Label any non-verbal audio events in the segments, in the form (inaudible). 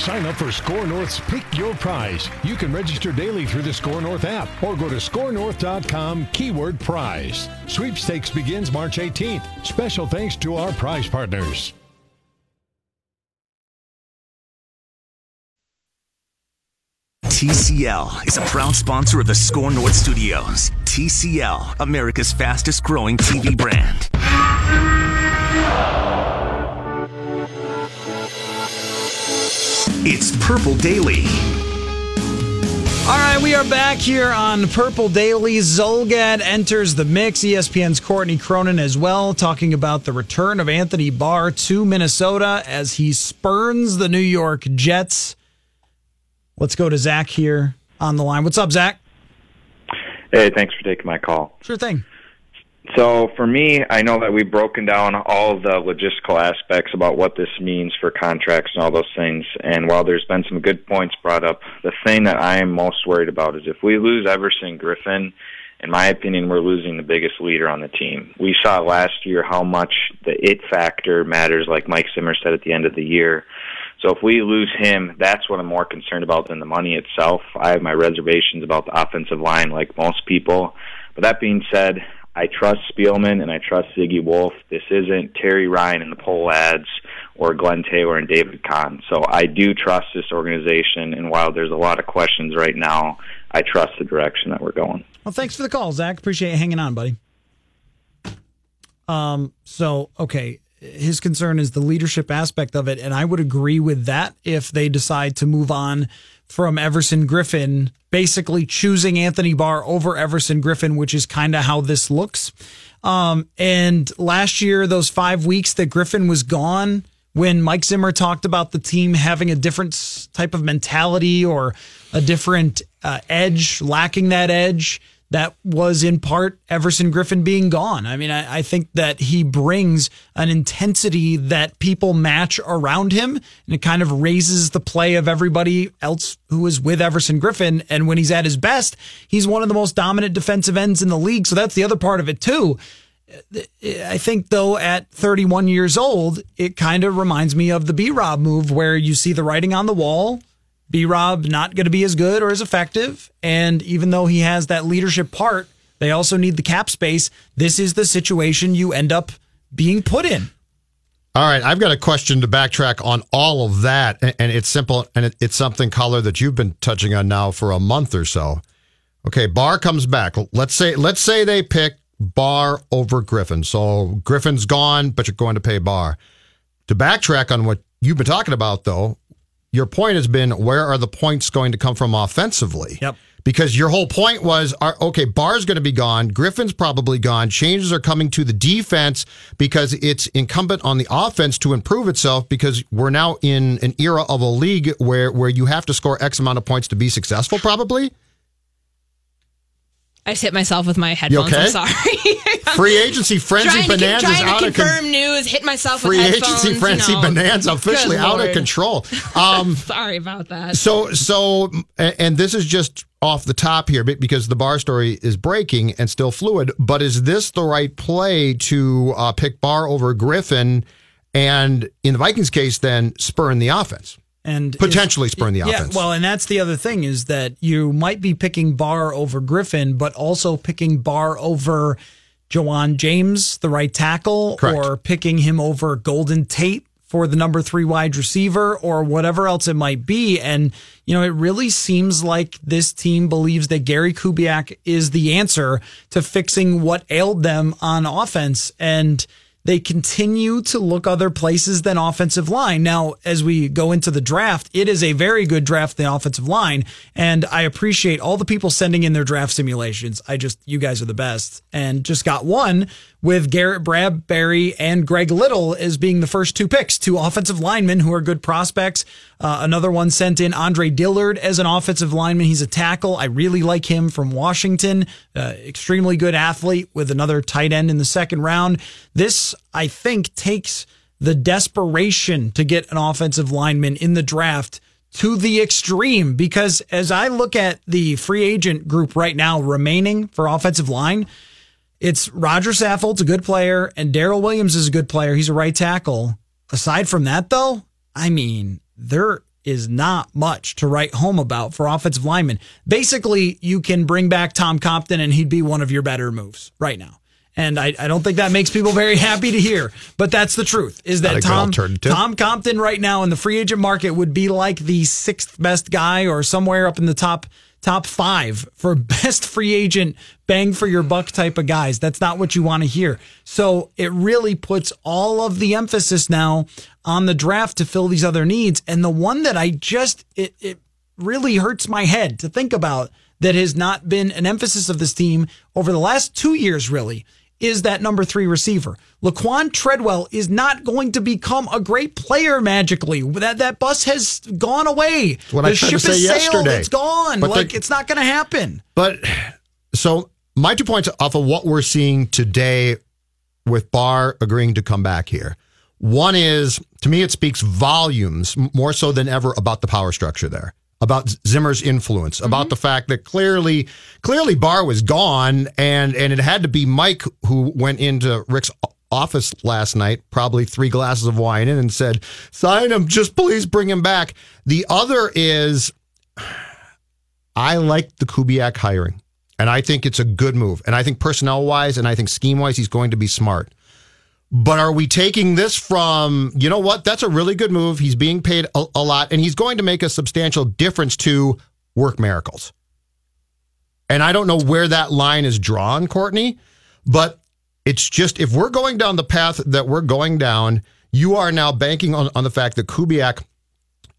Sign up for Score North's Pick Your Prize. You can register daily through the Score North app or go to scorenorth.com keyword prize. Sweepstakes begins March 18th. Special thanks to our prize partners. TCL is a proud sponsor of the Score North Studios. TCL, America's fastest growing TV brand. It's Purple Daily. All right, we are back here on Purple Daily. Zulgad enters the mix. ESPN's Courtney Cronin as well, talking about the return of Anthony Barr to Minnesota as he spurns the New York Jets. Let's go to Zach here on the line. What's up, Zach? Hey, thanks for taking my call. Sure thing. So for me, I know that we've broken down all the logistical aspects about what this means for contracts and all those things. And while there's been some good points brought up, the thing that I am most worried about is if we lose Everson Griffen, in my opinion, we're losing the biggest leader on the team. We saw last year how much the it factor matters, like Mike Zimmer said at the end of the year. So if we lose him, that's what I'm more concerned about than the money itself. I have my reservations about the offensive line, like most people. But that being said, I trust Spielman and I trust Zygi Wilf. This isn't Terry Ryan and the Pohlads or Glenn Taylor and David Kahn. So I do trust this organization, and while there's a lot of questions right now, I trust the direction that we're going. Well, thanks for the call, Zach. Appreciate you hanging on, buddy. Um, so okay, his concern is the leadership aspect of it, and I would agree with that if they decide to move on from Everson Griffen, basically choosing Anthony Barr over Everson Griffen, which is kind of how this looks. Um, and last year, those five weeks that Griffen was gone, when Mike Zimmer talked about the team having a different type of mentality or a different uh, edge, lacking that edge, that was in part Everson Griffen being gone. I mean, I, I, think that he brings an intensity that people match around him, and it kind of raises the play of everybody else who is with Everson Griffen. And when he's at his best, he's one of the most dominant defensive ends in the league. So that's the other part of it, too. I think, though, at 31 years old, it kind of reminds me of the B Rob move where you see the writing on the wall B Rob not going to be as good or as effective. And even though he has that leadership part, they also need the cap space. This is the situation you end up being put in. All right, I've got a question to backtrack on all of that, and it's simple, and it's something Coller that you've been touching on now for a month or so. Okay, Barr comes back. Let's say let's say they pick Barr over Griffen. So Griffen's gone, but you're going to pay Barr. To backtrack on what you've been talking about, though, your point has been where are the points going to come from offensively? Yep. Because your whole point was, are, okay, Barr's going to be gone. Griffen's probably gone. Changes are coming to the defense because it's incumbent on the offense to improve itself because we're now in an era of a league where, where you have to score X amount of points to be successful, probably. I just hit myself with my headphones. Okay? (laughs) I'm sorry. Free agency frenzy bonanza trying out of confirm con- news. Hit myself Free agency frenzy you know. bonanza officially Good out of control. (laughs) Um, sorry about that. So, so, and this is just off the top here because the Barr story is breaking and still fluid. But is this the right play to uh, pick Barr over Griffen, and in the Vikings case, then spurn the offense? And Potentially spurn the yeah, offense. Well, and that's the other thing is that you might be picking Barr over Griffen, but also picking Barr over Ja'Wuan James, the right tackle, Correct. or picking him over Golden Tate for the number three wide receiver, or whatever else it might be. And you know, it really seems like this team believes that Gary Kubiak is the answer to fixing what ailed them on offense. And they continue to look other places than offensive line. Now, as we go into the draft, it is a very good draft, the offensive line. And I appreciate all the people sending in their draft simulations. I just, you guys are the best. And just got one with Garrett Bradbury and Greg Little as being the first two picks, two offensive linemen who are good prospects. Uh, another one sent in Andre Dillard as an offensive lineman. He's a tackle. I really like him from Washington. Uh, extremely good athlete with another tight end in the second round. This, I think, takes the desperation to get an offensive lineman in the draft to the extreme because as I look at the free agent group right now remaining for offensive line, it's Roger Saffold's a good player and Daryl Williams is a good player. He's a right tackle. Aside from that, though, I mean, there is not much to write home about for offensive linemen. Basically, you can bring back Tom Compton and he'd be one of your better moves right now. And I, I don't think that makes people very happy to hear, but that's the truth. Is that Tom Tom Compton right now in the free agent market would be like the sixth best guy or somewhere up in the top top five for (laughs) best free agent bang for your buck type of guys. That's not what you want to hear. So it really puts all of the emphasis now on the draft to fill these other needs. And the one that I just, it, it really hurts my head to think about that has not been an emphasis of this team over the last two years, really, is that number three receiver. Laquan Treadwell is not going to become a great player magically. That that bus has gone away. What the I ship to say has sailed. yesterday. It's gone. But like the- it's not going to happen. But so my two points off of what we're seeing today with Barr agreeing to come back here. One is to me, it speaks volumes more so than ever about the power structure there, about Zimmer's influence, about mm-hmm. the fact that clearly, clearly Barr was gone, and and it had to be Mike who went into Rick's office last night, probably three glasses of wine in, and said, "Sign him, just please bring him back." The other is I like the Kubiak hiring, and I think it's a good move. And I think personnel wise, and I think scheme wise, he's going to be smart. But are we taking this from, you know what? That's a really good move. He's being paid a, a lot, and he's going to make a substantial difference to work miracles. And I don't know where that line is drawn, Courtney, but it's just if we're going down the path that we're going down, you are now banking on, on the fact that Kubiak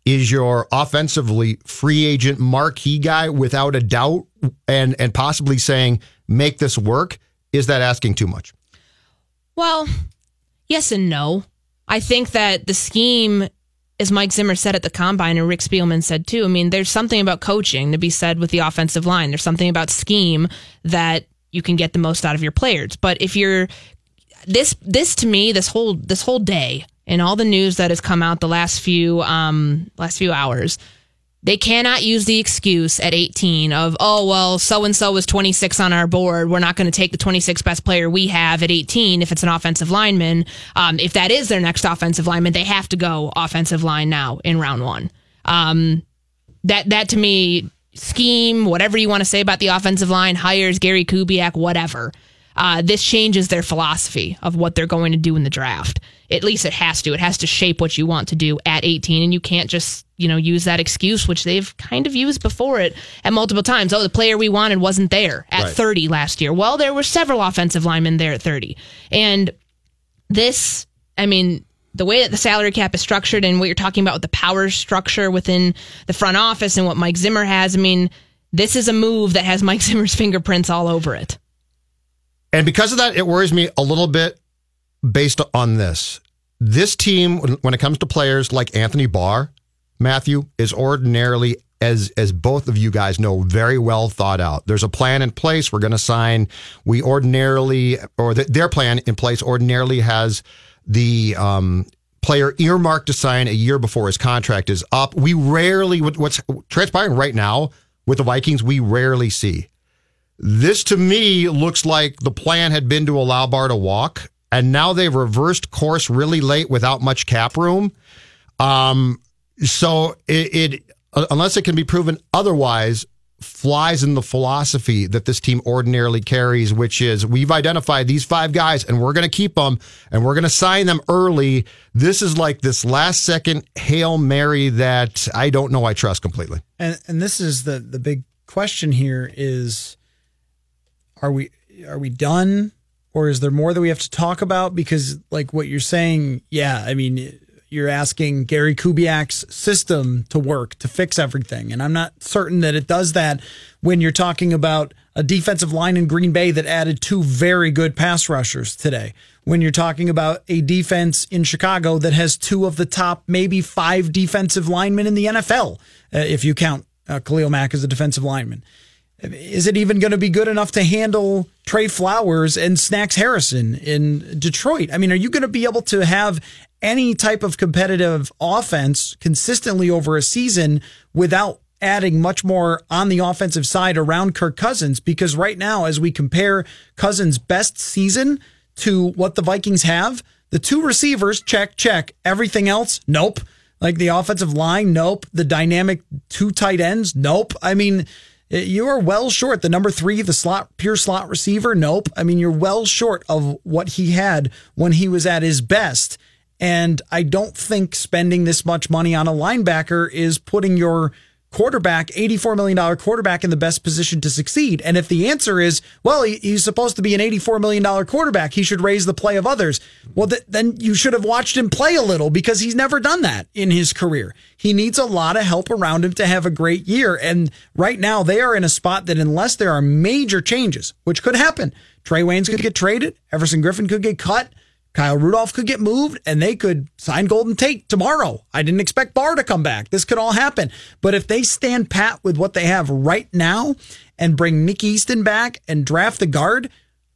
is your offensively free agent marquee guy without a doubt and and possibly saying make this work is that asking too much Well, yes and no. I think that the scheme, as Mike Zimmer said at the combine and Rick Spielman said too, I mean, there's something about coaching to be said with the offensive line. There's something about scheme that you can get the most out of your players. But if you're this this to me, this whole this whole day and all the news that has come out the last few um last few hours, they cannot use the excuse at 18 of, oh, well, so and so is 26 on our board. We're not going to take the 26 best player we have at 18 if it's an offensive lineman. Um, if that is their next offensive lineman, they have to go offensive line now in round one. Um, that, that to me, scheme, whatever you want to say about the offensive line, hires Gary Kubiak, whatever. Uh, this changes their philosophy of what they're going to do in the draft. At least it has to. It has to shape what you want to do at 18, and you can't just you know use that excuse, which they've kind of used before it at multiple times. Oh, the player we wanted wasn't there at Right. 30 last year. Well, there were several offensive linemen there at 30, and this, I mean, the way that the salary cap is structured and what you're talking about with the power structure within the front office and what Mike Zimmer has, I mean, this is a move that has Mike (laughs) Zimmer's fingerprints all over it. and because of that it worries me a little bit based on this. This team when- it comes to players like Anthony Barr Matthew is ordinarily as as both of you guys know very well thought out. There's a plan in place. We're going to sign. We ordinarily or th- their plan in place ordinarily has the um player earmarked to sign a year before his contract is up. We rarely what's transpiring right now with the Vikings we rarely see. This to me looks like the plan had been to allow Barr to walk, and now they've reversed course really late without much cap room. Um, so it, it uh, unless it can be proven otherwise, flies in the philosophy that this team ordinarily carries, which is we've identified these five guys and we're going to keep them and we're going to sign them early. This is like this last second hail mary that I don't know I trust completely. And and this is the the big question here is are we are we done or is there more that we have to talk about? Because, like what you're saying, yeah, I mean, you're asking Gary Kubiak's system to work to fix everything. And I'm not certain that it does that when you're talking about a defensive line in Green Bay that added two very good pass rushers today. When you're talking about a defense in Chicago that has two of the top, maybe five defensive linemen in the NFL, uh, if you count uh, Khalil Mack as a defensive lineman. Is it even going to be good enough to handle Trey Flowers and Snacks Harrison in Detroit? I mean, are you going to be able to have any type of competitive offense consistently over a season without adding much more on the offensive side around Kirk Cousins? Because right now, as we compare Cousins' best season to what the Vikings have, the two receivers, check, check. Everything else, nope. Like the offensive line, nope. The dynamic two tight ends, nope. I mean, Eh, you are well short. The number three, the slot, pure slot receiver, nope. I mean, you're well short of what he had when he was at his best. And I don't think spending this much money on a linebacker is putting your quarterback, $84 million quarterback in the best position to succeed? And if the answer is, well, he, he's supposed to be an $84 million quarterback, he should raise the play of others. Well, th- then you should have watched him play a little because he's never done that in his career. He needs a lot of help around him to have a great year. And right now they are in a spot that unless there are major changes, which could happen, Trae Waynes could get traded, Everson Griffen could get cut. Kyle Rudolph could get moved and they could sign Golden Tate tomorrow. I didn't expect Barr to come back. This could all happen. But if they stand pat with what they have right now and bring Nick Easton back and draft the guard,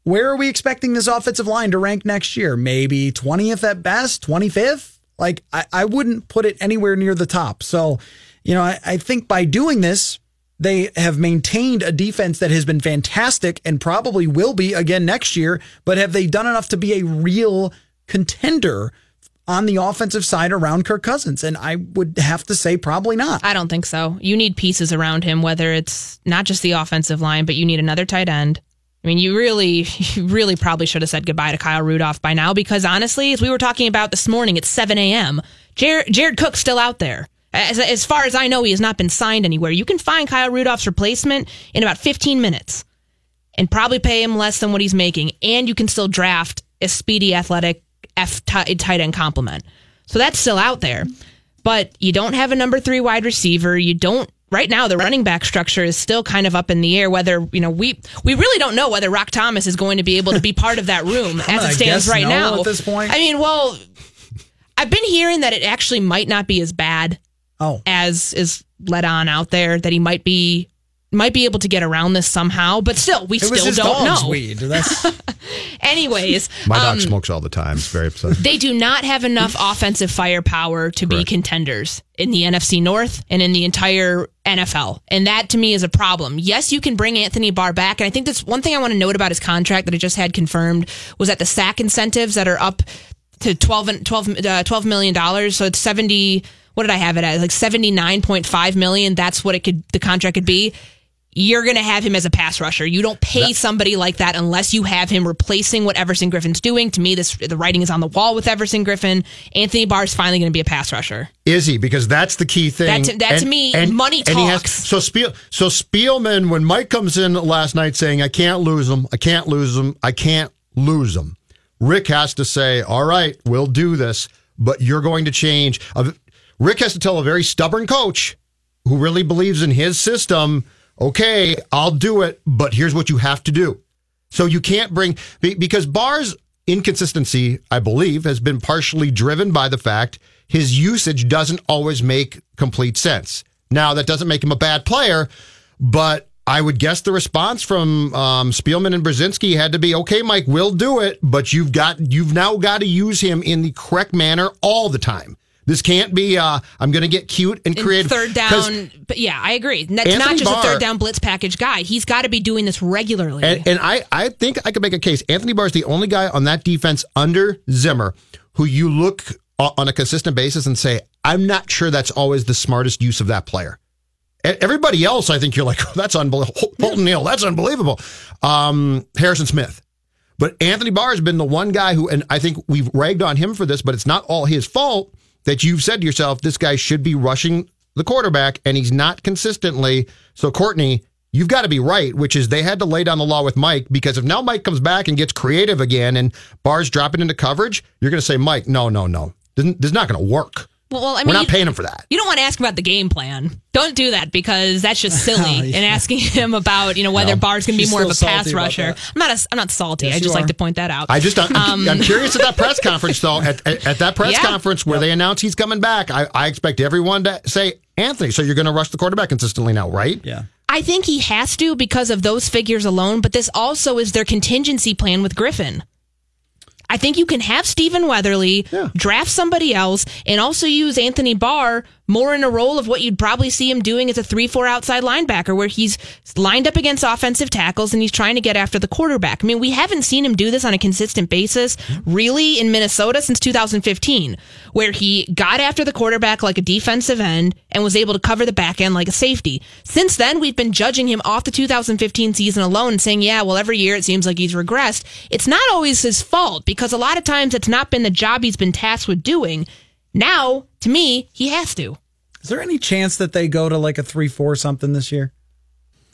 where are we expecting this offensive line to rank next year? Maybe 20th at best, 25th? Like, I, I wouldn't put it anywhere near the top. So, you know, I, I think by doing this, they have maintained a defense that has been fantastic and probably will be again next year, but have they done enough to be a real contender on the offensive side around Kirk Cousins? And I would have to say probably not. I don't think so. You need pieces around him, whether it's not just the offensive line, but you need another tight end. I mean, you really, (laughs) you really probably should have said goodbye to Kyle Rudolph by now because honestly, as we were talking about this morning at 7 a.m., Jared, Jared Cook's still out there. As, as far as I know, he has not been signed anywhere. You can find Kyle Rudolph's replacement in about 15 minutes and probably pay him less than what he's making. And you can still draft a speedy, athletic F tight end complement. So that's still out there. But you don't have a number three wide receiver. You don't right now the running back structure is still kind of up in the air whether you know we we really don't know whether Roc Thomas is going to be able to be part of that room (laughs) as it stands right no now at this point. I mean well I've been hearing that it actually might not be as bad Oh. as is let on out there that he might be might be able to get around this somehow, but still, we It was still his don't dog's know. weed. That's (laughs) Anyways, (laughs) My dog um, smokes all the time. It's very upsetting. they do not have enough offensive firepower to be contenders in the NFC North and in the entire NFL. And that to me is a problem. Yes, you can bring Anthony Barr back. And I think that's one thing I want to note about his contract that I just had confirmed was that the sack incentives that are up to 12, 12, uh, $12 million. So it's 70, what did I have it at? Like 79.5 million. That's what it could, the contract could be. You're going to have him as a pass rusher. You don't pay somebody like that unless you have him replacing what Everson Griffen's doing. To me, this the writing is on the wall with Everson Griffen. Anthony Barr is finally going to be a pass rusher. Is he? Because that's the key thing. That to- that to me, money he has- talks. so Spiel, so Spielman, when Mike comes in last night saying, "I can't lose him, I can't lose him, I can't lose him," Rick has to say, "All right, we'll do this, but you're going to change." Rick has to tell a very stubborn coach who really believes in his system, "Okay, I'll do it, but here's what you have to do." So you can't bring because Barr's inconsistency, I believe, has been partially driven by the fact his usage doesn't always make complete sense. Now that doesn't make him a bad player, but I would guess the response from um, Spielman and Brzezinski had to be, "Okay, Mike, we'll do it, but you've got you've now got to use him in the correct manner all the time. This can't be. Uh, I'm going to get cute and And creative. third down, but yeah, I agree. That's Anthony not just Barr- a third down blitz package guy. He's got to be doing this regularly. And, and I, I think I could make a case. Anthony Barr is the only guy on that defense under Zimmer who you look on a consistent basis and say, I'm not sure that's always the smartest use of that player. Everybody else, I think you're like, (laughs) oh, that's unbelievable. Holton Neal, that's unbelievable. Um, Harrison Smith. But Anthony Barr has been the one guy who, and I think we've ragged on him for this, but it's not all his fault that you've said to yourself, this guy should be rushing the quarterback, and he's not consistently. So, Courtney, you've got to be right, which is they had to lay down the law with Mike because if now Mike comes back and gets creative again and Barr's dropping into coverage, you're going to say, Mike, no, no, no. This is not going to work. Well, well, I mean, We're not paying him for that. You don't want to ask about the game plan. Don't do that because that's just (laughs) silly. And asking him about you know whether No. Barr's going to be more of a pass rusher. I'm not. A, I'm not salty. Yes, I you just like to point that out. I just, I'm, I'm um, curious at that press (laughs) conference, though. At, at, at that press Yeah. conference where they announce he's coming back, I, I expect everyone to say, Anthony, so you're going to rush the quarterback consistently now, right? Yeah. I think he has to because of those figures alone, but this also is their contingency plan with Griffen. I think you can have Stephen Weatherly, draft somebody else, and also use Anthony Barr more in a role of what you'd probably see him doing as a 3 4 outside linebacker, where he's lined up against offensive tackles and he's trying to get after the quarterback. I mean, we haven't seen him do this on a consistent basis, really, in Minnesota since 2015, where he got after the quarterback like a defensive end and was able to cover the back end like a safety. Since then, we've been judging him off the 2015 season alone saying, yeah, well, every year it seems like he's regressed. It's not always his fault because a lot of times it's not been the job he's been tasked with doing. Now, to me, he has to. Is there any chance that they go to like a three four something this year?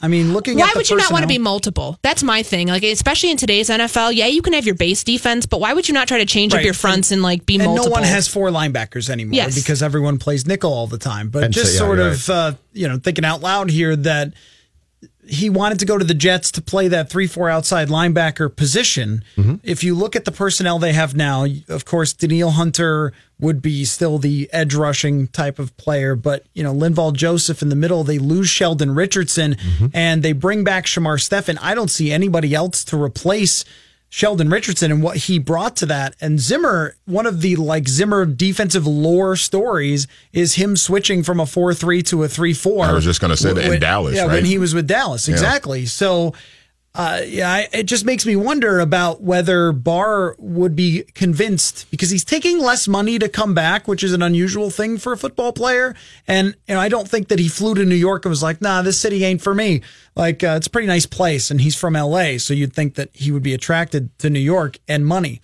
I mean, looking Why at Why would you not want to be multiple? That's my thing. Like, especially in today's NFL, yeah, you can have your base defense, but why would you not try to change up your fronts and like be and multiple? no one has four linebackers anymore Yes. because everyone plays nickel all the time. But And so- just yeah, sort you're of, uh, you know, thinking out loud here that he wanted to go to the Jets to play that three-four outside linebacker position. Mm-hmm. If you look at the personnel they have now, of course, Danielle Hunter would be still the edge rushing type of player, but you know, Linval Joseph in the middle, they lose Sheldon Richardson Mm-hmm. and they bring back Shamar Stephen. I don't see anybody else to replace Sheldon Richardson and what he brought to that. And Zimmer, one of the like Zimmer defensive lore stories is him switching from a 4 3 to a 3 4. I was just gonna say that in Dallas, Yeah, right? when he was with Dallas. Yeah. Exactly. So, uh, yeah, I, it just makes me wonder about whether Barr would be convinced because he's taking less money to come back, which is an unusual thing for a football player. And, and I don't think that he flew to New York and was like, nah, this city ain't for me. Like, uh, it's a pretty nice place. And he's from LA. So you'd think that he would be attracted to New York and money.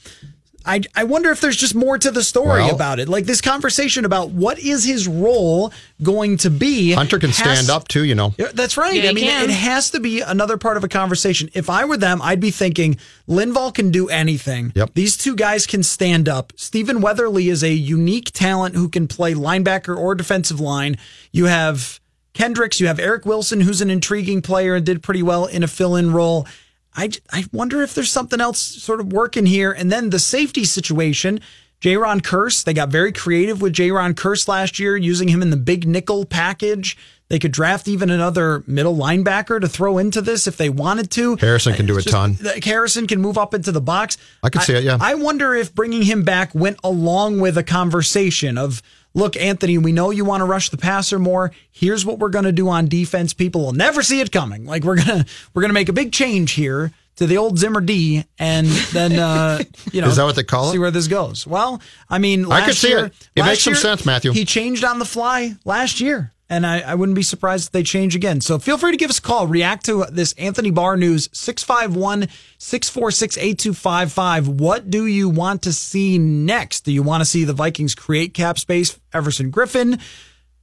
I, I wonder if there's just more to the story Well- about it. Like this conversation about what is his role going to be. Hunter can has- stand up too, you know. that's right. Yeah, I mean, can. it has to be another part of a conversation. If I were them, I'd be thinking Linval can do anything. Yep. These two guys can stand up. Stephen Weatherly is a unique talent who can play linebacker or defensive line. You have Kendricks, you have Eric Wilson, who's an intriguing player and did pretty well in a fill in role. I, I wonder if there's something else sort of working here. And then the safety situation. Jayron Kearse, they got very creative with Jayron Kearse last year, using him in the big nickel package. They could draft even another middle linebacker to throw into this if they wanted to. Harrison can do It's a just- ton. Harrison can move up into the box. I can see it, yeah. I wonder if bringing him back went along with a conversation of, look, Anthony, we know you want to rush the passer more. Here's what we're going to do on defense. People will never see it coming. Like we're gonna (laughs) we're gonna make a big change here to the old Zimmer D, and then uh, (laughs) you know Is that what they call it? See where this goes. Well, I mean, last I could see year, it. It makes some sense, Matthew. He changed on the fly last year. And I, I wouldn't be surprised if they change again. So feel free to give us a call. React to this Anthony Barr news 651 646 8255. What do you want to see next? Do you want to see the Vikings create cap space Everson Griffen?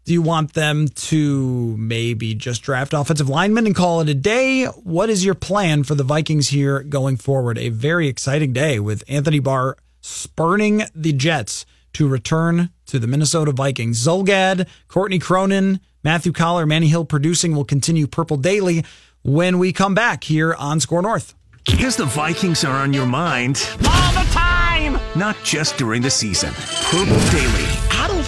Do you want them to maybe just draft offensive linemen and call it a day? What is your plan for the Vikings here going forward? A very exciting day with Anthony Barr spurning the Jets to return to the Minnesota Vikings. Zulgad, Courtney Cronin, Matthew Coller, Manny Hill producing will continue Purple Daily when we come back here on Score North. Because the Vikings are on your mind all the time, not just during the season. Purple Daily.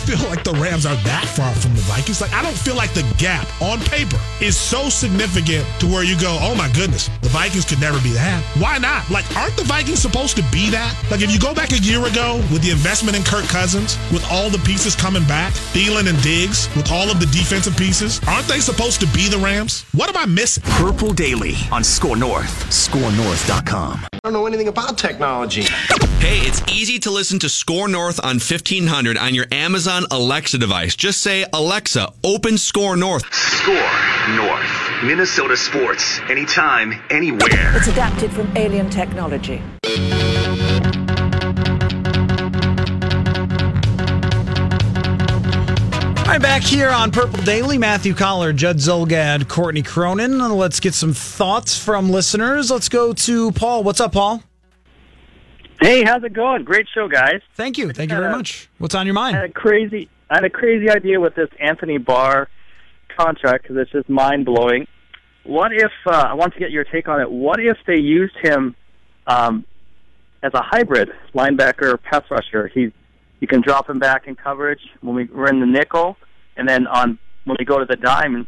Feel like the Rams are that far from the Vikings. Like I don't feel like the gap on paper is so significant to where you go, oh my goodness, the Vikings could never be that. Why not? Like, aren't the Vikings supposed to be that? Like, if you go back a year ago with the investment in Kirk Cousins, with all the pieces coming back, Thielen and Diggs, with all of the defensive pieces, aren't they supposed to be the Rams? What am I missing? Purple Daily on Score North. ScoreNorth.com. I don't know anything about technology. Hey, it's easy to listen to Score North on 1500 on your Amazon Alexa device. Just say, Alexa, open Score North. Score North. Minnesota sports. Anytime, anywhere. It's adapted from alien technology. Right, back here on Purple Daily, Matthew Coller, Judd Zulgad, Courtney Cronin. Let's get some thoughts from listeners. Let's go to Paul. What's up, Paul? Hey, how's it going? Great show, guys. Thank you. Thank you very much. What's on your mind? I had a crazy, I had a crazy idea with this Anthony Barr contract because it's just mind blowing. What if uh, I want to get your take on it? What if they used him um, as a hybrid linebacker pass rusher? He, you can drop him back in coverage when we, we're in the nickel, and then on when we go to the dime, and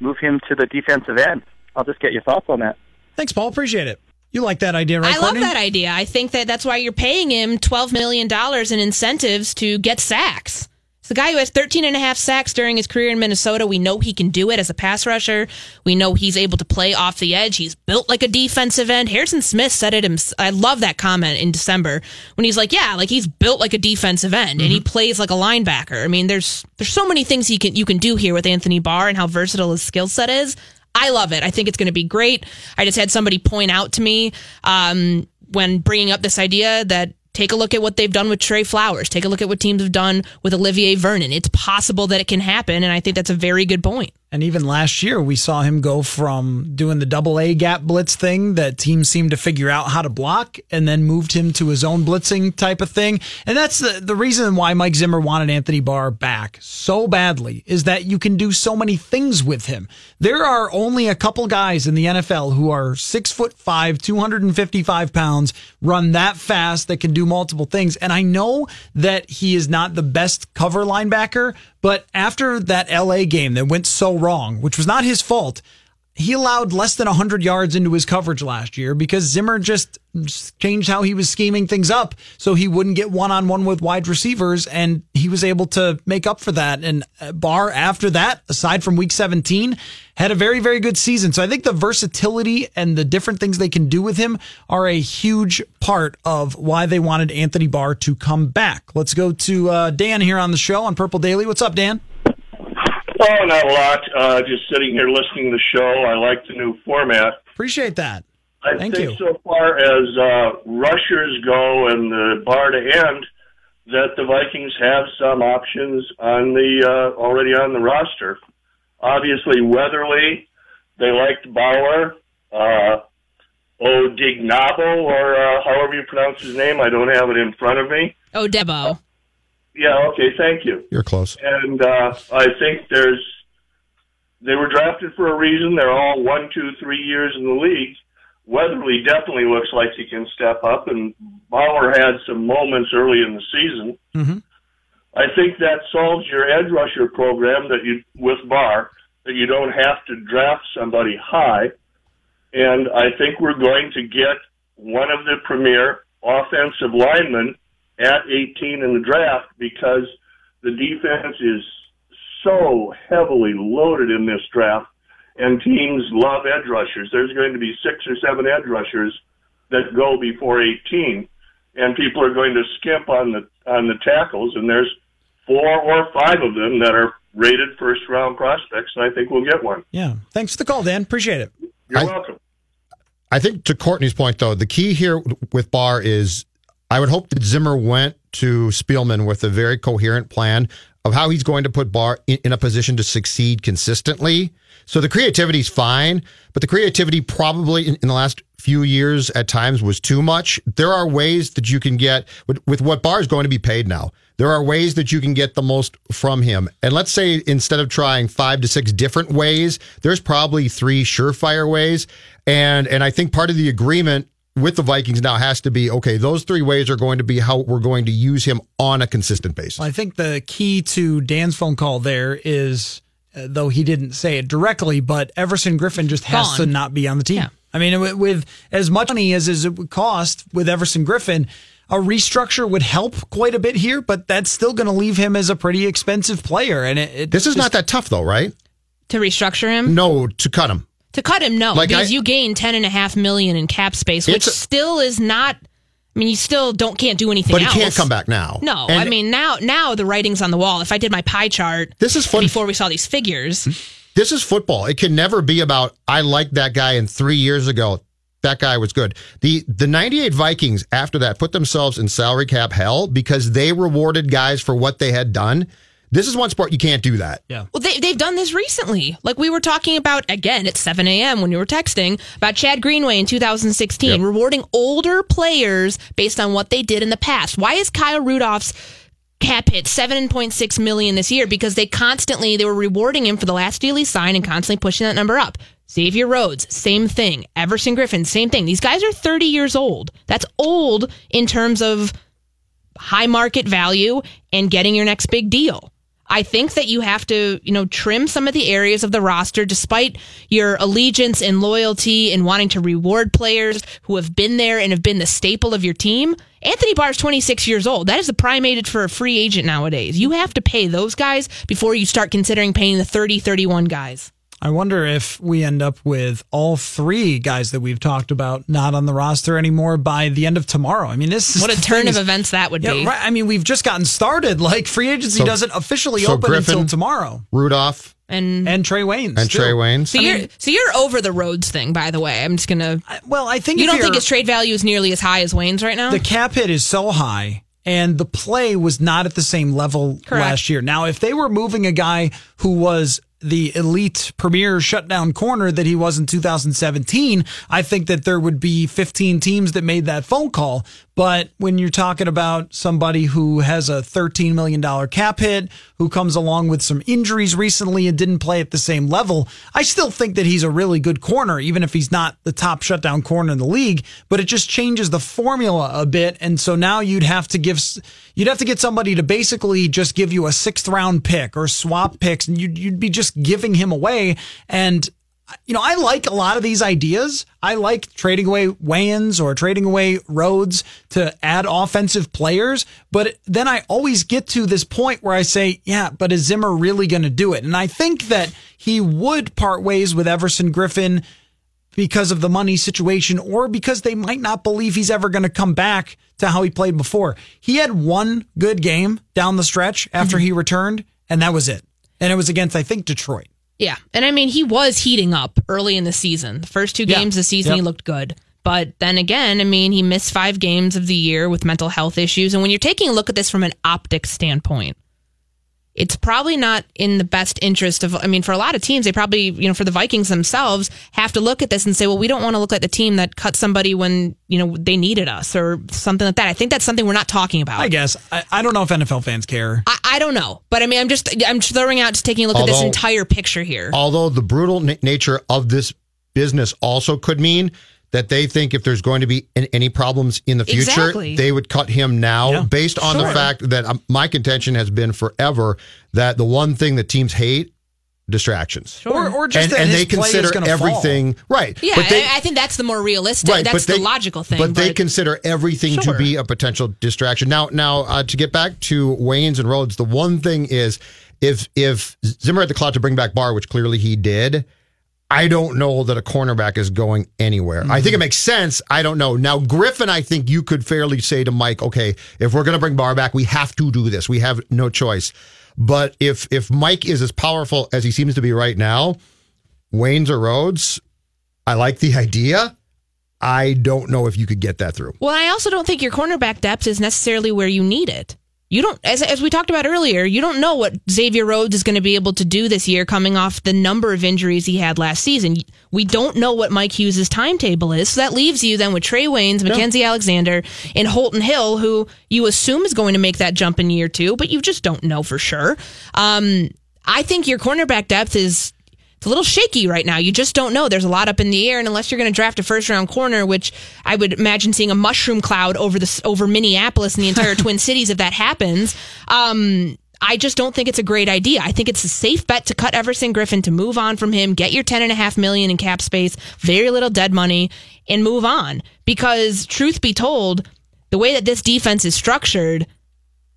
move him to the defensive end. I'll just get your thoughts on that. Thanks, Paul. Appreciate it. You like that idea, right? I Courtney? love that idea. I think that that's why you're paying him $12 million in incentives to get sacks. It's the guy who has 13 and a half sacks during his career in Minnesota. We know he can do it as a pass rusher. We know he's able to play off the edge. He's built like a defensive end. Harrison Smith said it. I love that comment in December when he's like, "Yeah, like he's built like a defensive end and he plays like a linebacker." I mean, there's there's so many things he can you can do here with Anthony Barr and how versatile his skill set is. I love it. I think it's going to be great. I just had somebody point out to me um, when bringing up this idea that take a look at what they've done with Trey Flowers. Take a look at what teams have done with Olivier Vernon. It's possible that it can happen, and I think that's a very good point. And even last year, we saw him go from doing the double A gap blitz thing that teams seemed to figure out how to block and then moved him to his own blitzing type of thing. And that's the, the reason why Mike Zimmer wanted Anthony Barr back so badly is that you can do so many things with him. There are only a couple guys in the NFL who are six foot five, 255 pounds, run that fast that can do multiple things. And I know that he is not the best cover linebacker, but after that LA game that went so wrong, which was not his fault, he allowed less than 100 yards into his coverage last year because Zimmer just changed how he was scheming things up so he wouldn't get one on one with wide receivers. And he was able to make up for that. And Barr, after that, aside from week 17, had a very, very good season. So I think the versatility and the different things they can do with him are a huge part of why they wanted Anthony Barr to come back. Let's go to uh, Dan here on the show on Purple Daily. What's up, Dan? Oh, not a lot. Uh, just sitting here listening to the show. I like the new format. Appreciate that. I Thank think you. so far as uh, rushers go and the bar to end, that the Vikings have some options on the uh, already on the roster. Obviously, Weatherly, they liked Bower, uh, Odenigbo, or uh, however you pronounce his name. I don't have it in front of me. Oh, Debo. Yeah, okay, thank you. You're close. And uh, I think there's they were drafted for a reason. They're all one, two, three years in the league. Weatherly definitely looks like he can step up, and Bower had some moments early in the season. Mm-hmm. I think that solves your edge rusher program that you with Barr that you don't have to draft somebody high, and I think we're going to get one of the premier offensive linemen at 18 in the draft because the defense is so heavily loaded in this draft, and teams love edge rushers. There's going to be six or seven edge rushers that go before 18, and people are going to skimp on the on the tackles, and there's four or five of them that are rated first round prospects, and I think we'll get one. Yeah. Thanks for the call, Dan. Appreciate it. You're welcome. I think to Courtney's point, though, the key here with Barr is I would hope that Zimmer went to Spielman with a very coherent plan of how he's going to put Barr in, in a position to succeed consistently. So the creativity's fine, but the creativity probably in, in the last few years at times was too much. There are ways that you can get with, with what Barr is going to be paid now. There are ways that you can get the most from him. And let's say instead of trying five to six different ways, there's probably three surefire ways. And and I think part of the agreement with the Vikings now has to be okay, those three ways are going to be how we're going to use him on a consistent basis. Well, I think the key to Dan's phone call there is, uh, though he didn't say it directly, but Everson Griffen just has Gone. to not be on the team. I mean, with, with as much money as, as it would cost with Everson Griffen, a restructure would help quite a bit here, but that's still going to leave him as a pretty expensive player. And it, it This is not that tough though, right? To restructure him? No, to cut him. To cut him, no, Like, because I- you gain ten and a half million in cap space, which a- still is not. I mean, you still don't can't do anything. But he else. can't come back now. No, And- I mean now now the writing's on the wall. If I did my pie chart, This is fun. before we saw these figures. This is football. It can never be about I liked that guy and 3 years ago that guy was good. The the 98 Vikings after that put themselves in salary cap hell because they rewarded guys for what they had done. This is one sport you can't do that. Yeah. Well, they, they've done this recently. Like we were talking about again at 7 a.m. when you were texting about Chad Greenway in 2016, Yep. rewarding older players based on what they did in the past. Why is Kyle Rudolph's cap hit 7.6 million this year? Because they constantly they were rewarding him for the last deal he signed and constantly pushing that number up. Xavier Rhodes, same thing. Everson Griffen, same thing. These guys are 30 years old. That's old in terms of high market value and getting your next big deal. I think that you have to, you know, trim some of the areas of the roster despite your allegiance and loyalty and wanting to reward players who have been there and have been the staple of your team. Anthony Barr is 26 years old. That is the prime age for a free agent nowadays. You have to pay those guys before you start considering paying the 30, 31 guys. I wonder if we end up with all three guys that we've talked about not on the roster anymore by the end of tomorrow. I mean, this is What a turn thing of events that would Yeah, be. right. I mean, we've just gotten started. (laughs) Like free agency So- doesn't officially so open Griffen- until tomorrow. Rudolph And and Trae Waynes and too. Trae Waynes. so you're so you're over the Rhodes thing, by the way. I'm just gonna. Well, I think you if don't think you're- his trade value is nearly as high as Wayne's right now. The cap hit is so high and the play was not at the same level Correct. last year. Now, if they were moving a guy who was the elite premier shutdown corner that he was in 2017, I think that there would be 15 teams that made that phone call. But when you're talking about somebody who has a $13 million cap hit, who comes along with some injuries recently and didn't play at the same level, I still think that he's a really good corner, even if he's not the top shutdown corner in the league. But it just changes the formula a bit. And so now you'd have to give, you'd have to get somebody to basically just give you a sixth round pick or swap picks, and you'd, you'd be just giving him away. And you know, I like a lot of these ideas. I like trading away Waynes or trading away Rhodes to add offensive players. But then I always get to this point where I say, yeah, but is Zimmer really going to do it? And I think that he would part ways with Everson Griffen because of the money situation or because they might not believe he's ever going to come back to how he played before. He had one good game down the stretch after mm-hmm. he returned, and that was it. And it was against, I think, Detroit. Yeah. And I mean, he was heating up early in the season. The first two Yeah. games of the season, he looked good. But then again, I mean, he missed five games of the year with mental health issues. And when you're taking a look at this from an optics standpoint, it's probably not in the best interest of, I mean, for a lot of teams, they probably, you know, for the Vikings themselves, have to look at this and say, well, we don't want to look like the team that cut somebody when, you know, they needed us or something like that. I think that's something we're not talking about. I guess. I, I don't know if NFL fans care. I, I don't know. But I mean, I'm just, I'm throwing out, just taking a look at this entire picture here. Although the brutal na- nature of this business also could mean that they think if there's going to be any problems in the future, Exactly. they would cut him now Yeah. based on the fact that um, my contention has been forever that the one thing that teams hate distractions. Or, or just and, that and they consider gonna everything right. Yeah, but they, I, I think that's the more realistic. Right, that's but the logical thing. But, they consider everything Sure. to be a potential distraction. Now, now uh, to get back to Waynes and Rhodes, the one thing is if if Zimmer had the clout to bring back Barr, which clearly he did. I don't know that a cornerback is going anywhere. I think it mm-hmm. makes sense. I don't know. Now, Griffen, I think you could fairly say to Mike, okay, if we're going to bring Barr back, we have to do this. We have no choice. But if if Mike is as powerful as he seems to be right now, Waynes or Rhodes, I like the (laughs) idea. I don't know if you could get that through. Well, I also don't think your cornerback depth is necessarily where you need it. You don't, as, as we talked about earlier, you don't know what Xavier Rhodes is going to be able to do this year coming off the number of injuries he had last season. We don't know what Mike Hughes' timetable is. So that leaves you then with Trae Waynes, Mackenzie Alexander, and Holton Hill, who you assume is going to make that jump in year two, but you just don't know for sure. Um, I think your cornerback depth is it's a little shaky right now. You just don't know. There's a lot up in the air, and unless you're going to draft a first round corner, which I would imagine seeing a mushroom cloud over the over Minneapolis and the entire (laughs) Twin Cities if that happens. Um, I just don't think it's a great idea. I think it's a safe bet to cut Everson Griffen to move on from him, get your ten and a half million in cap space, very little dead money, and move on. Because truth be told, the way that this defense is structured,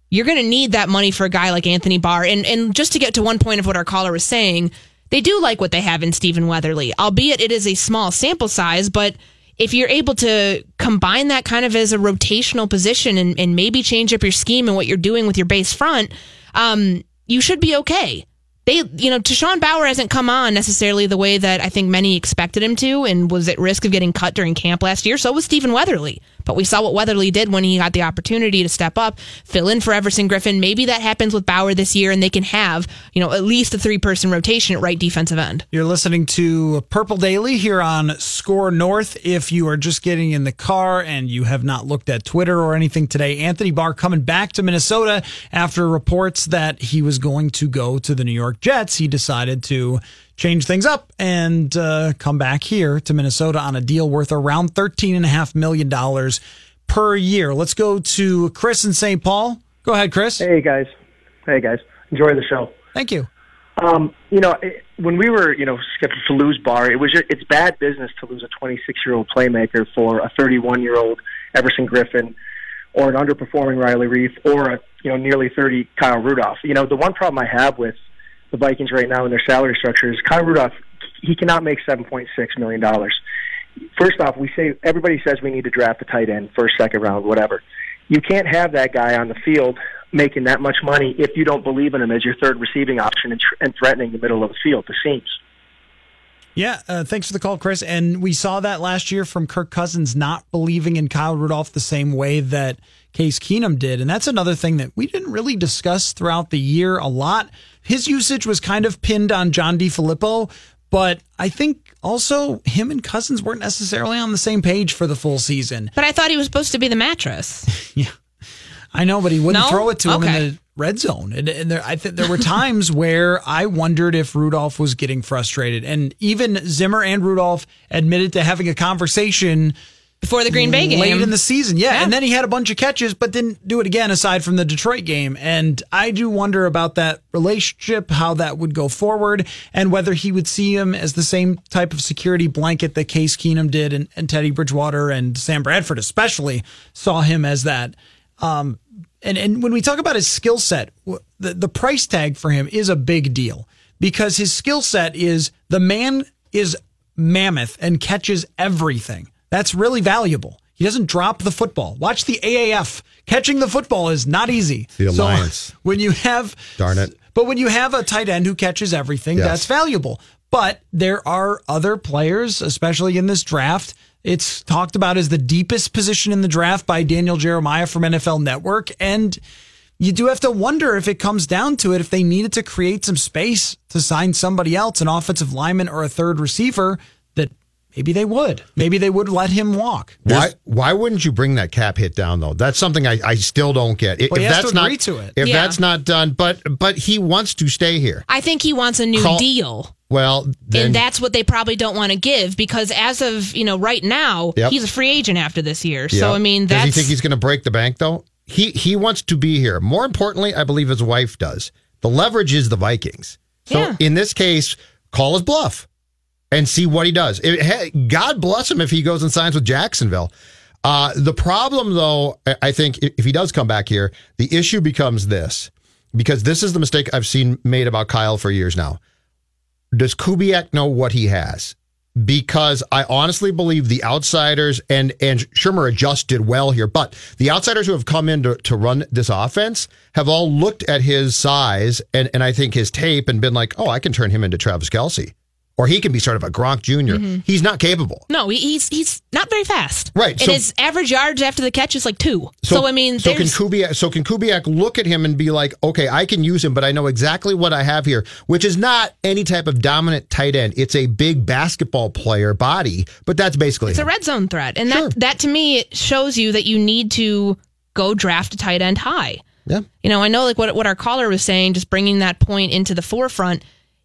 you're going to need that money for a guy like Anthony Barr. And and just to get to one point of what our caller was saying, they do like what they have in Stephen Weatherly, albeit it is a small sample size. But if you're able to combine that kind of as a rotational position and, and maybe change up your scheme and what you're doing with your base front, um, you should be okay. They, you know, Tashawn Bower hasn't come on necessarily the way that I think many expected him to and was at risk of getting cut during camp last year. So was Stephen Weatherly. But we saw what Weatherly did when he got the opportunity to step up, fill in for Everson Griffen. Maybe that happens with Bower this year and they can have, you know, at least a three person rotation at right defensive end. You're listening to Purple Daily here on Score North. If you are just getting in the car and you have not looked at Twitter or anything today, Anthony Barr coming back to Minnesota after reports that he was going to go to the New York Jets. He decided to change things up and uh, come back here to Minnesota on a deal worth around $13.5 million per year. Let's go to Chris in St. Paul. Go ahead, Chris. Hey, guys. Hey, guys. Enjoy the show. Thank you. Um, you know, it, when we were, you know, scheduled to lose Barr, it was just, it's bad business to lose a 26 year old playmaker for a 31 year old Everson Griffen, or an underperforming Riley Reiff, or a you know nearly 30 Kyle Rudolph. You know, the one problem I have with the Vikings right now in their salary structure is Kyle Rudolph. He cannot make 7.6 million dollars. First off, we say everybody says we need to draft a tight end first, second round, whatever. You can't have that guy on the field making that much money if you don't believe in him as your third receiving option and, tr- and threatening the middle of the field, the seams. Yeah, uh, thanks for the call, Chris. And we saw that last year from Kirk Cousins not believing in Kyle Rudolph the same way that Case Keenum did. And that's another thing that we didn't really discuss throughout the year a lot. His usage was kind of pinned on John DeFilippo, but I think also him and Cousins weren't necessarily on the same page for the full season. But I thought he was supposed to be the mattress. (laughs) yeah. I know, but he wouldn't No? throw it to him in the red zone. And, and there, I think there were times (laughs) where I wondered if Rudolph was getting frustrated. And even Zimmer and Rudolph admitted to having a conversation before the Green Bay game. late in the season. Yeah. And then he had a bunch of catches, but didn't do it again aside from the Detroit game. And I do wonder about that relationship, how that would go forward, and whether he would see him as the same type of security blanket that Case Keenum did and, and Teddy Bridgewater and Sam Bradford especially saw him as that. Um, and, and when we talk about his skill set, the, the price tag for him is a big deal because his skill set is the man is mammoth and catches everything. That's really valuable. He doesn't drop the football. Watch the AAF. Catching the football is not easy. The So Alliance. (laughs) when you have Darn it. but when you have a tight end who catches everything, Yes. that's valuable. But there are other players, especially in this draft. It's talked about as the deepest position in the draft by Daniel Jeremiah from NFL Network. And you do have to wonder if it comes down to it, if they needed to create some space to sign somebody else, an offensive lineman or a third receiver, maybe they would. Maybe they would let him walk. Why? Why wouldn't you bring that cap hit down though? That's something I, I still don't get. If Well, he has that's to agree not to it. if Yeah. that's not done, but but he wants to stay here. I think he wants a new Call- deal. Well, then and that's what they probably don't want to give because as of you know right now Yep. he's a free agent after this year Yeah. so i mean does that's he think he's going to break the bank though? He he wants to be here. More importantly, I believe his wife does. The leverage is the Vikings. So Yeah. in this case, call his bluff and see what he does. It- God bless him if he goes and signs with Jacksonville. Uh, the problem, though, I- think if if he does come back here, the issue becomes this because this is the mistake I've seen made about Kyle for years now. Does Kubiak know what he has? Because I honestly believe the outsiders and and Shurmur adjusted well here, but the outsiders who have come in to, to run this offense have all looked at his size and, and I think his tape and been like, oh, I can turn him into Travis Kelce. Or he can be sort of a Gronk junior Mhm. He's not capable. no he's he's not very fast Right, and so- his average yards after the catch is like two so, i mean so can Kubiak so can Kubiak look at him and be like, okay, I can use him, but I know exactly what I have here, which is not any type of dominant tight end. It's a big basketball player body, but that's basically it's a red zone threat and that that to me it shows you that you need to go draft a tight end high Yeah. you know i know like what what our caller was saying just bringing that point into the forefront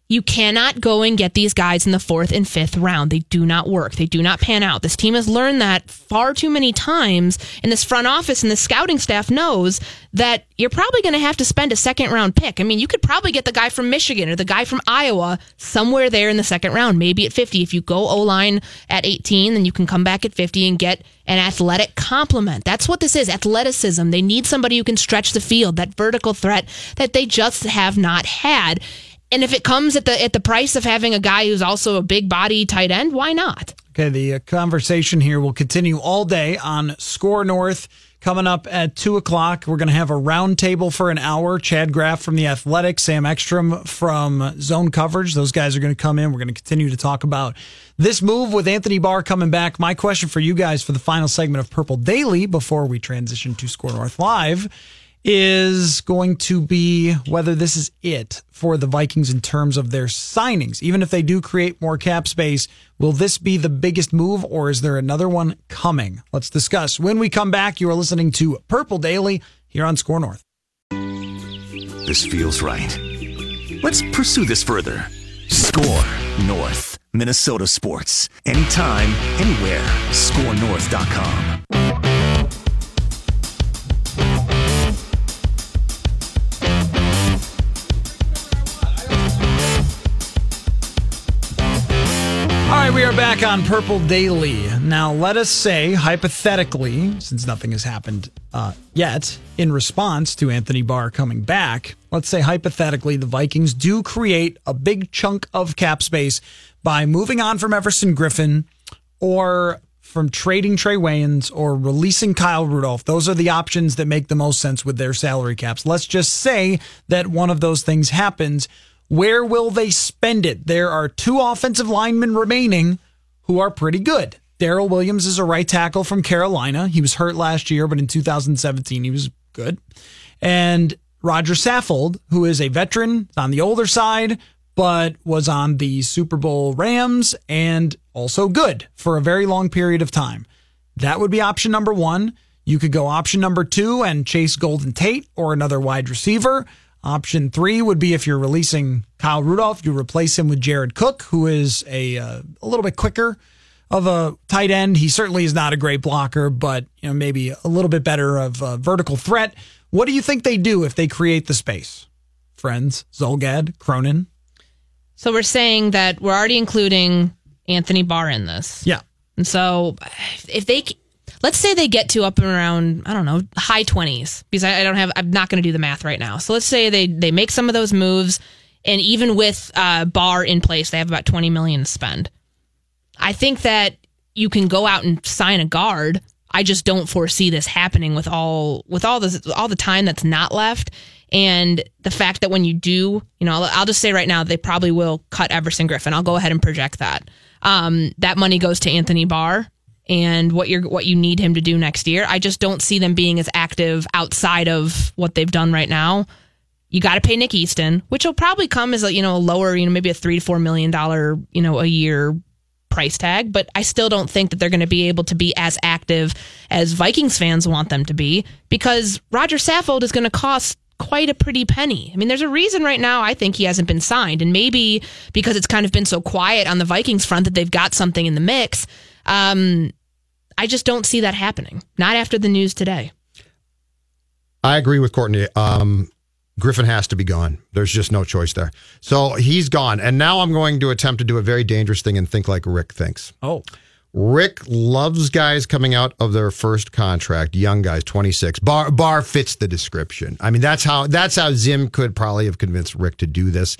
you cannot go and get these guys in the fourth and fifth round. They do not work. They do not pan out. This team has learned that far too many times, and this front office and the scouting staff knows that you're probably going to have to spend a second round pick. I mean, you could probably get the guy from Michigan or the guy from Iowa somewhere there in the second round, maybe at 50. If you go O line at 18, then you can come back at 50 and get an athletic complement. That's what this is athleticism. They need somebody who can stretch the field, that vertical threat that they just have not had. And if it comes at the at the price of having a guy who's also a big body tight end, why not? Okay, the uh, conversation here will continue all day on Score North. Coming up at 2 o'clock, we're going to have a roundtable for an hour. Chad Graff from The Athletic, Sam Ekstrom from Zone Coverage. Those guys are going to come in. We're going to continue to talk about this move with Anthony Barr coming back. My question for you guys for the final segment of Purple Daily before we transition to Score North Live is going to be whether this is it for the Vikings in terms of their signings. Even if they do create more cap space, will this be the biggest move or is there another one coming? Let's discuss. When we come back, you are listening to Purple Daily here on Score North. This feels right. Let's pursue this further. Score North, Minnesota sports. Anytime, anywhere. ScoreNorth.com. right, we are back on Purple Daily. Now, let us say, hypothetically, since nothing has happened uh, yet in response to Anthony Barr coming back, let's say hypothetically the Vikings do create a big chunk of cap space by moving on from Everson Griffen or from trading Trae Waynes or releasing Kyle Rudolph. Those are the options that make the most sense with their salary caps. Let's just say that one of those things happens. Where will they spend it? There are two offensive linemen remaining who are pretty good. Daryl Williams is a right tackle from Carolina. He was hurt last year, but in 2017 he was good. And Roger Saffold, who is a veteran on the older side, but was on the Super Bowl Rams and also good for a very long period of time. That would be option number one. You could go option number two and chase Golden Tate or another wide receiver. Option three would be if you're releasing Kyle Rudolph, you replace him with Jared Cook, who is a uh, a little bit quicker of a tight end. He certainly is not a great blocker, but you know maybe a little bit better of a vertical threat. What do you think they do if they create the space? Friends, Zulgad, Cronin. So we're saying that we're already including Anthony Barr in this. Yeah. And so if they let's say they get to up and around i don't know high 20s because i, I don't have i'm not going to do the math right now. So let's say they they make some of those moves and even with uh, Barr in place they have about 20 million to spend. I think that you can go out and sign a guard. I just don't foresee this happening with all with all this all the time that's not left. And the fact that when you do you know i'll, I'll just say right now they probably will cut everson griffen. I'll go ahead and project that. Um, that money goes to anthony barr and what you're what you need him to do next year. I just don't see them being as active outside of what they've done right now. You got to pay Nick Easton, which will probably come as a you know a lower you know maybe a three to four million dollar you know a year price tag, but I still don't think that they're going to be able to be as active as Vikings fans want them to be because Roger Saffold is going to cost quite a pretty penny. I mean, there's a reason right now I think he hasn't been signed, and maybe because it's kind of been so quiet on the Vikings front that they've got something in the mix. Um, I just don't see that happening. Not after the news today. I agree with Courtney. Um, Griffen has to be gone. There's just no choice there. So he's gone. And now I'm going to attempt to do a very dangerous thing and think like Rick thinks. Oh. Rick loves guys coming out of their first contract, young guys, 26. Bar Barr fits the description. I mean, that's how that's how Zim could probably have convinced Rick to do this,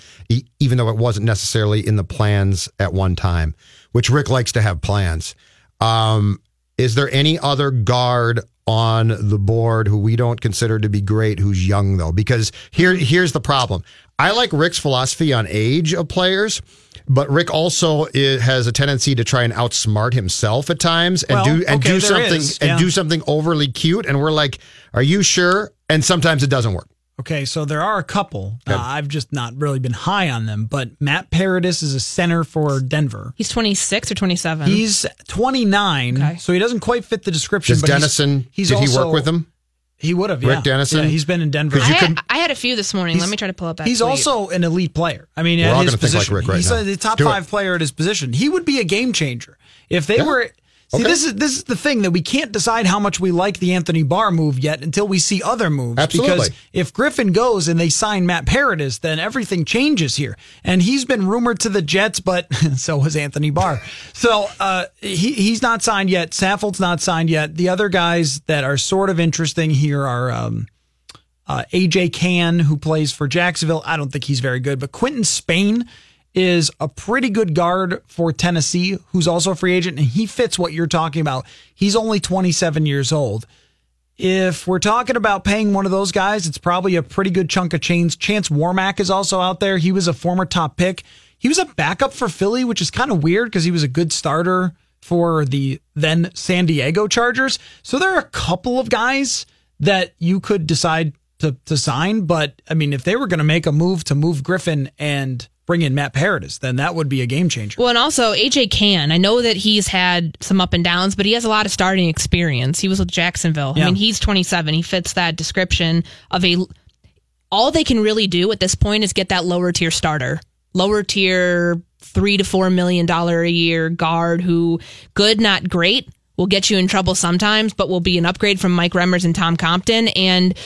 even though it wasn't necessarily in the plans at one time, which Rick likes to have plans. Um, is there any other guard on the board who we don't consider to be great who's young though? Because here here's the problem. I like Rick's philosophy on age of players, but Rick also is, has a tendency to try and outsmart himself at times and Well, do and okay, do something is, and do something overly cute and we're like, "Are you sure?" And sometimes it doesn't work. Okay, so there are a couple. Uh, I've just not really been high on them, but Matt Paradis is a center for Denver. He's 26 or 27. He's 29, so he doesn't quite fit the description. Does but he's- Dennison he's did he also- work with him? He would have, Rick yeah. Dennison? Yeah, he's been in Denver. I had, I had a few this morning. Let He's- me try to pull up that. He's tweet. also an elite player. I mean, We're at all his gonna think like position, Rick right he's now. a, the top Do it. five player at his position. He would be a game changer if they Yeah. were. See, Okay. this is this is the thing that we can't decide how much we like the Anthony Barr move yet until we see other moves. Absolutely. Because if Griffen goes and they sign Matt Paradis, then everything changes here. And he's been rumored to the Jets, but (laughs) so has Anthony Barr. So uh, he he's not signed yet. Saffold's not signed yet. The other guys that are sort of interesting here are. Um, uh, AJ Cann, who plays for Jacksonville. I don't think he's very good, but Quinton Spain is a pretty good guard for Tennessee, who's also a free agent, and he fits what you're talking about. He's only 27 years old. If we're talking about paying one of those guys, it's probably a pretty good chunk of chains. Chance Warmack is also out there. He was a former top pick. He was a backup for Philly, which is kind of weird because he was a good starter for the then San Diego Chargers. So there are a couple of guys that you could decide to, to sign. But I mean, if they were going to make a move to move Griffen and bring in Matt Paradis, then that would be a game changer. Well, and also AJ Cann. I know that he's had some up and downs, but he has a lot of starting experience. He was with Jacksonville. Yeah. I mean, he's 27. He fits that description of a. All they can really do at this point is get that lower tier starter, lower tier three to four million dollar a year guard who good, not great, will get you in trouble sometimes, but will be an upgrade from Mike Remmers and Tom Compton. And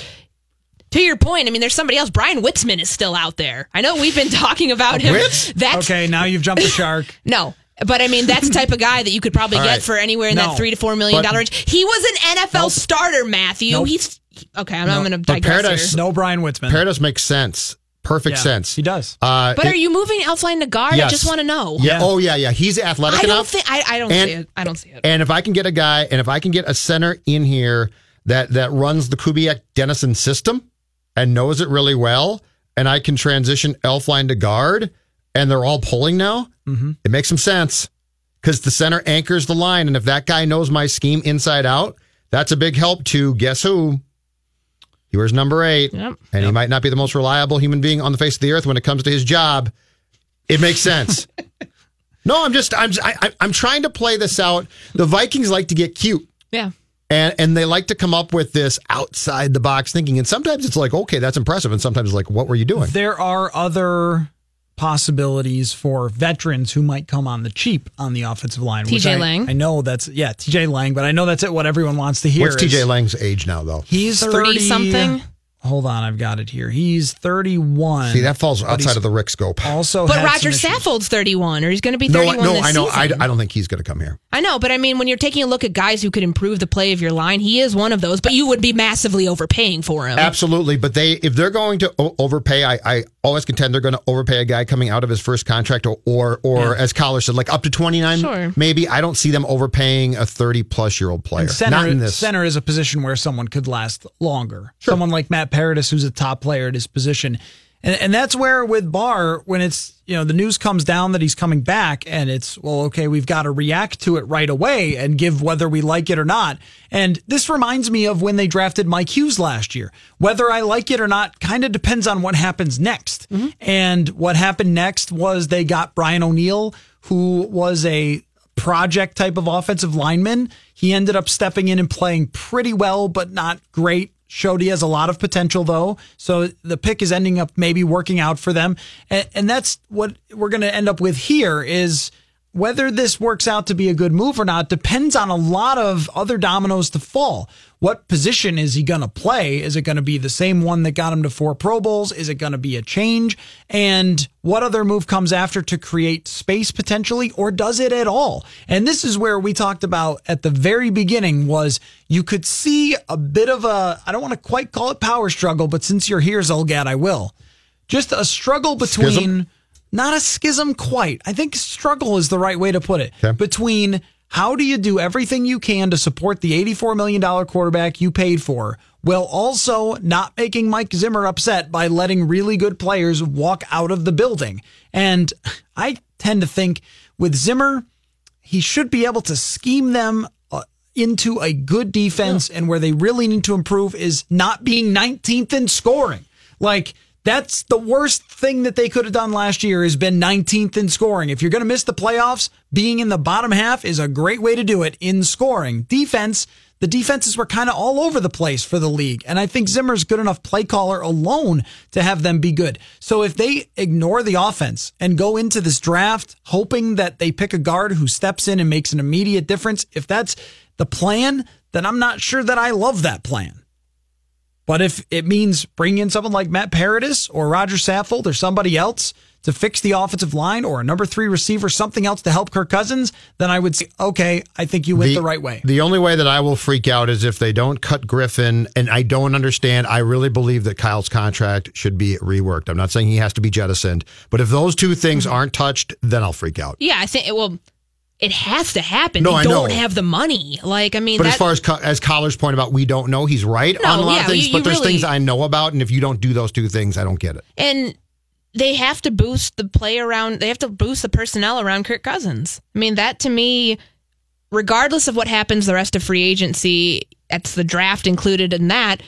to your point, I mean, there's somebody else. Bryan Witzmann is still out there. I know we've been (laughs) talking about him. That's okay, now you've jumped the (laughs) shark. no. But I mean, that's the type of guy that you could probably All get right. for anywhere in No. that three to four million dollar range. He was an NFL Nope. starter, Matthew. Nope. He's okay. I'm, I'm going to But digress Paradis, here. No Bryan Witzmann. Paradis makes sense. Perfect Yeah, sense. He does. Uh, But it- are you moving Elflein to guard? I just want to know. Yeah. Oh, yeah, yeah. He's athletic I don't enough. think I, I don't And- see it. I don't see it. And if I can get a guy, and if I can get a center in here that that runs the Kubiak Dennison system and knows it really well, and I can transition Elflein to guard, and they're all pulling now, Mm-hmm. it makes some sense because the center anchors the line, and if that guy knows my scheme inside out, that's a big help to guess who. He wears number eight, Yep. and he might not be the most reliable human being on the face of the earth when it comes to his job. It makes sense. (laughs) no, I'm just I'm I, I- I'm trying to play this out. The Vikings like to get cute. Yeah. And, and they like to come up with this outside the box thinking. And sometimes it's like, okay, that's impressive. And sometimes it's like, what were you doing? There are other possibilities for veterans who might come on the cheap on the offensive line. TJ I- Lang? I know that's yeah, TJ Lang, but I know that's it. What everyone wants to hear. What's TJ Lang's age now, though? He's 30 30 something? Hold on, I've got it here. He's 31. See, that falls outside of the Rick scope. Also, But Roger. Saffold's 31, or he's going to be 31 no, this I know. I, season. I don't think he's going to come here. I know, but I mean, when you're taking a look at guys who could improve the play of your line, he is one of those. But you would be massively overpaying for him. Absolutely, but they if they're going to overpay, I, I always contend they're going to overpay a guy coming out of his first contract, or or, or as Coller said, like up to twenty nine, Sure. maybe. I don't see them overpaying a thirty plus year old player. And center, Not in this. center is a position where someone could last longer. Someone like Matt Paradis, who's a top player at his position. And, and that's where with Barr, when it's, you know, the news comes down that he's coming back and it's, well, okay, we've got to react to it right away and give whether we like it or not. And this reminds me of when they drafted Mike Hughes last year. Whether I like it or not kind of depends on what happens next. Mm-hmm. And what happened next was they got Brian O'Neill, who was a project type of offensive lineman. He ended up stepping in and playing pretty well, but not great. Showed has a lot of potential though. So the pick is ending up maybe working out for them. And, and that's what we're going to end up with here is whether this works out to be a good move or not depends on a lot of other dominoes to fall. What position is he going to play? Is it going to be the same one that got him to four Pro Bowls? Is it going to be a change? And what other move comes after to create space potentially, or does it at all? And this is where we talked about at the very beginning was you could see a bit of a, I don't want to quite call it power struggle, but since you're here, Zulgad, I will. Just a struggle between Schism? not a schism quite. I think struggle is the right way to put it. Between how do you do everything you can to support the $84 million quarterback you paid for while also not making Mike Zimmer upset by letting really good players walk out of the building? And I tend to think with Zimmer, he should be able to scheme them uh, into a good defense. And where they really need to improve is not being 19th in scoring. Like, that's the worst thing that they could have done last year has been 19th in scoring. If you're going to miss the playoffs, being in the bottom half is a great way to do it in scoring. Defense, the defenses were kind of all over the place for the league. And I think Zimmer's good enough play caller alone to have them be good. So if they ignore the offense and go into this draft hoping that they pick a guard who steps in and makes an immediate difference, if that's the plan, then I'm not sure that I love that plan. But if it means bringing in someone like Matt Paradis or Roger Saffold or somebody else to fix the offensive line or a number three receiver, something else to help Kirk Cousins, then I would say, okay, I think you went the, right way. The only way that I will freak out is if they don't cut Griffen, and I don't understand. I really believe that Kyle's contract should be reworked. I'm not saying he has to be jettisoned, but if those two things Mm-hmm. aren't touched, then I'll freak out. Yeah, I think it will. It has to happen. No, they I don't know. have the money. Like, I mean, But that, as far as Co- as Coller's point about we don't know, he's right No, on a lot yeah, of things. you- but there's really- things I know about, and if you don't do those two things, I don't get it. and they have to boost the play around. They have to boost the personnel around Kirk Cousins. I mean, that to me, regardless of what happens the rest of free agency, that's the draft included in that.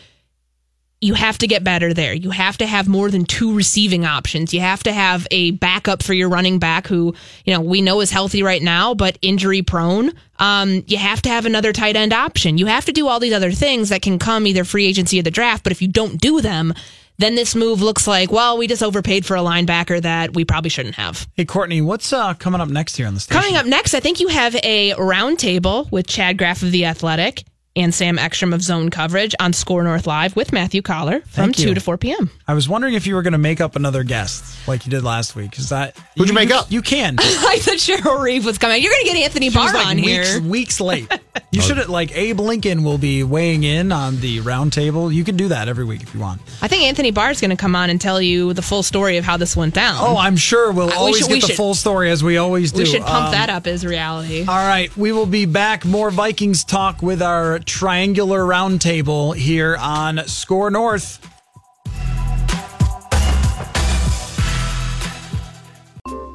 You have to get better there. You have to have more than two receiving options. You have to have a backup for your running back who, you know, we know is healthy right now, but injury prone. Um, you have to have another tight end option. You have to do all these other things that can come either free agency or the draft. But if you don't do them, then this move looks like, well, we just overpaid for a linebacker that we probably shouldn't have. Hey, Courtney, what's uh, coming up next here on the station? Coming up next, I think you have a roundtable with Chad Graff of The Athletic and Sam Ekstrom of Zone Coverage on Score North Live with Matthew Coller from Thank you. 2 to 4 p.m. I was wondering if you were going to make up another guest like you did last week. Because that Who'd you make up? You can. (laughs) I thought Cheryl Reeve was coming. You're going to get Anthony She Barr like on weeks, here. weeks late. (laughs) You should have like Abe Lincoln will be weighing in on the roundtable. You can do that every week if you want. I think Anthony Barr is going to come on and tell you the full story of how this went down. Oh, I'm sure we'll Uh, we always should- we get the should- full story as we always do. we should pump Um, that up as reality. All right, we will be back. More Vikings talk with our triangular roundtable here on Score North.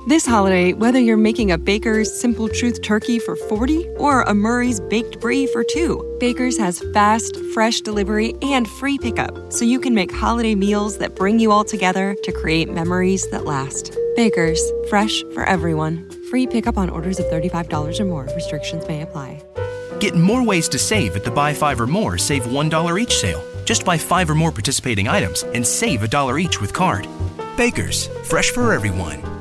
This holiday, whether you're making a Baker's Simple Truth turkey for 40 or a Murray's Baked Brie for 2, Baker's has fast, fresh delivery and free pickup, so you can make holiday meals that bring you all together to create memories that last. Baker's, fresh for everyone. Free pickup on orders of $35 or more. Restrictions may apply. Get more ways to save at the Buy Five or More Save $1 each sale. Just buy five or more participating items and save a dollar each with card. Baker's, fresh for everyone.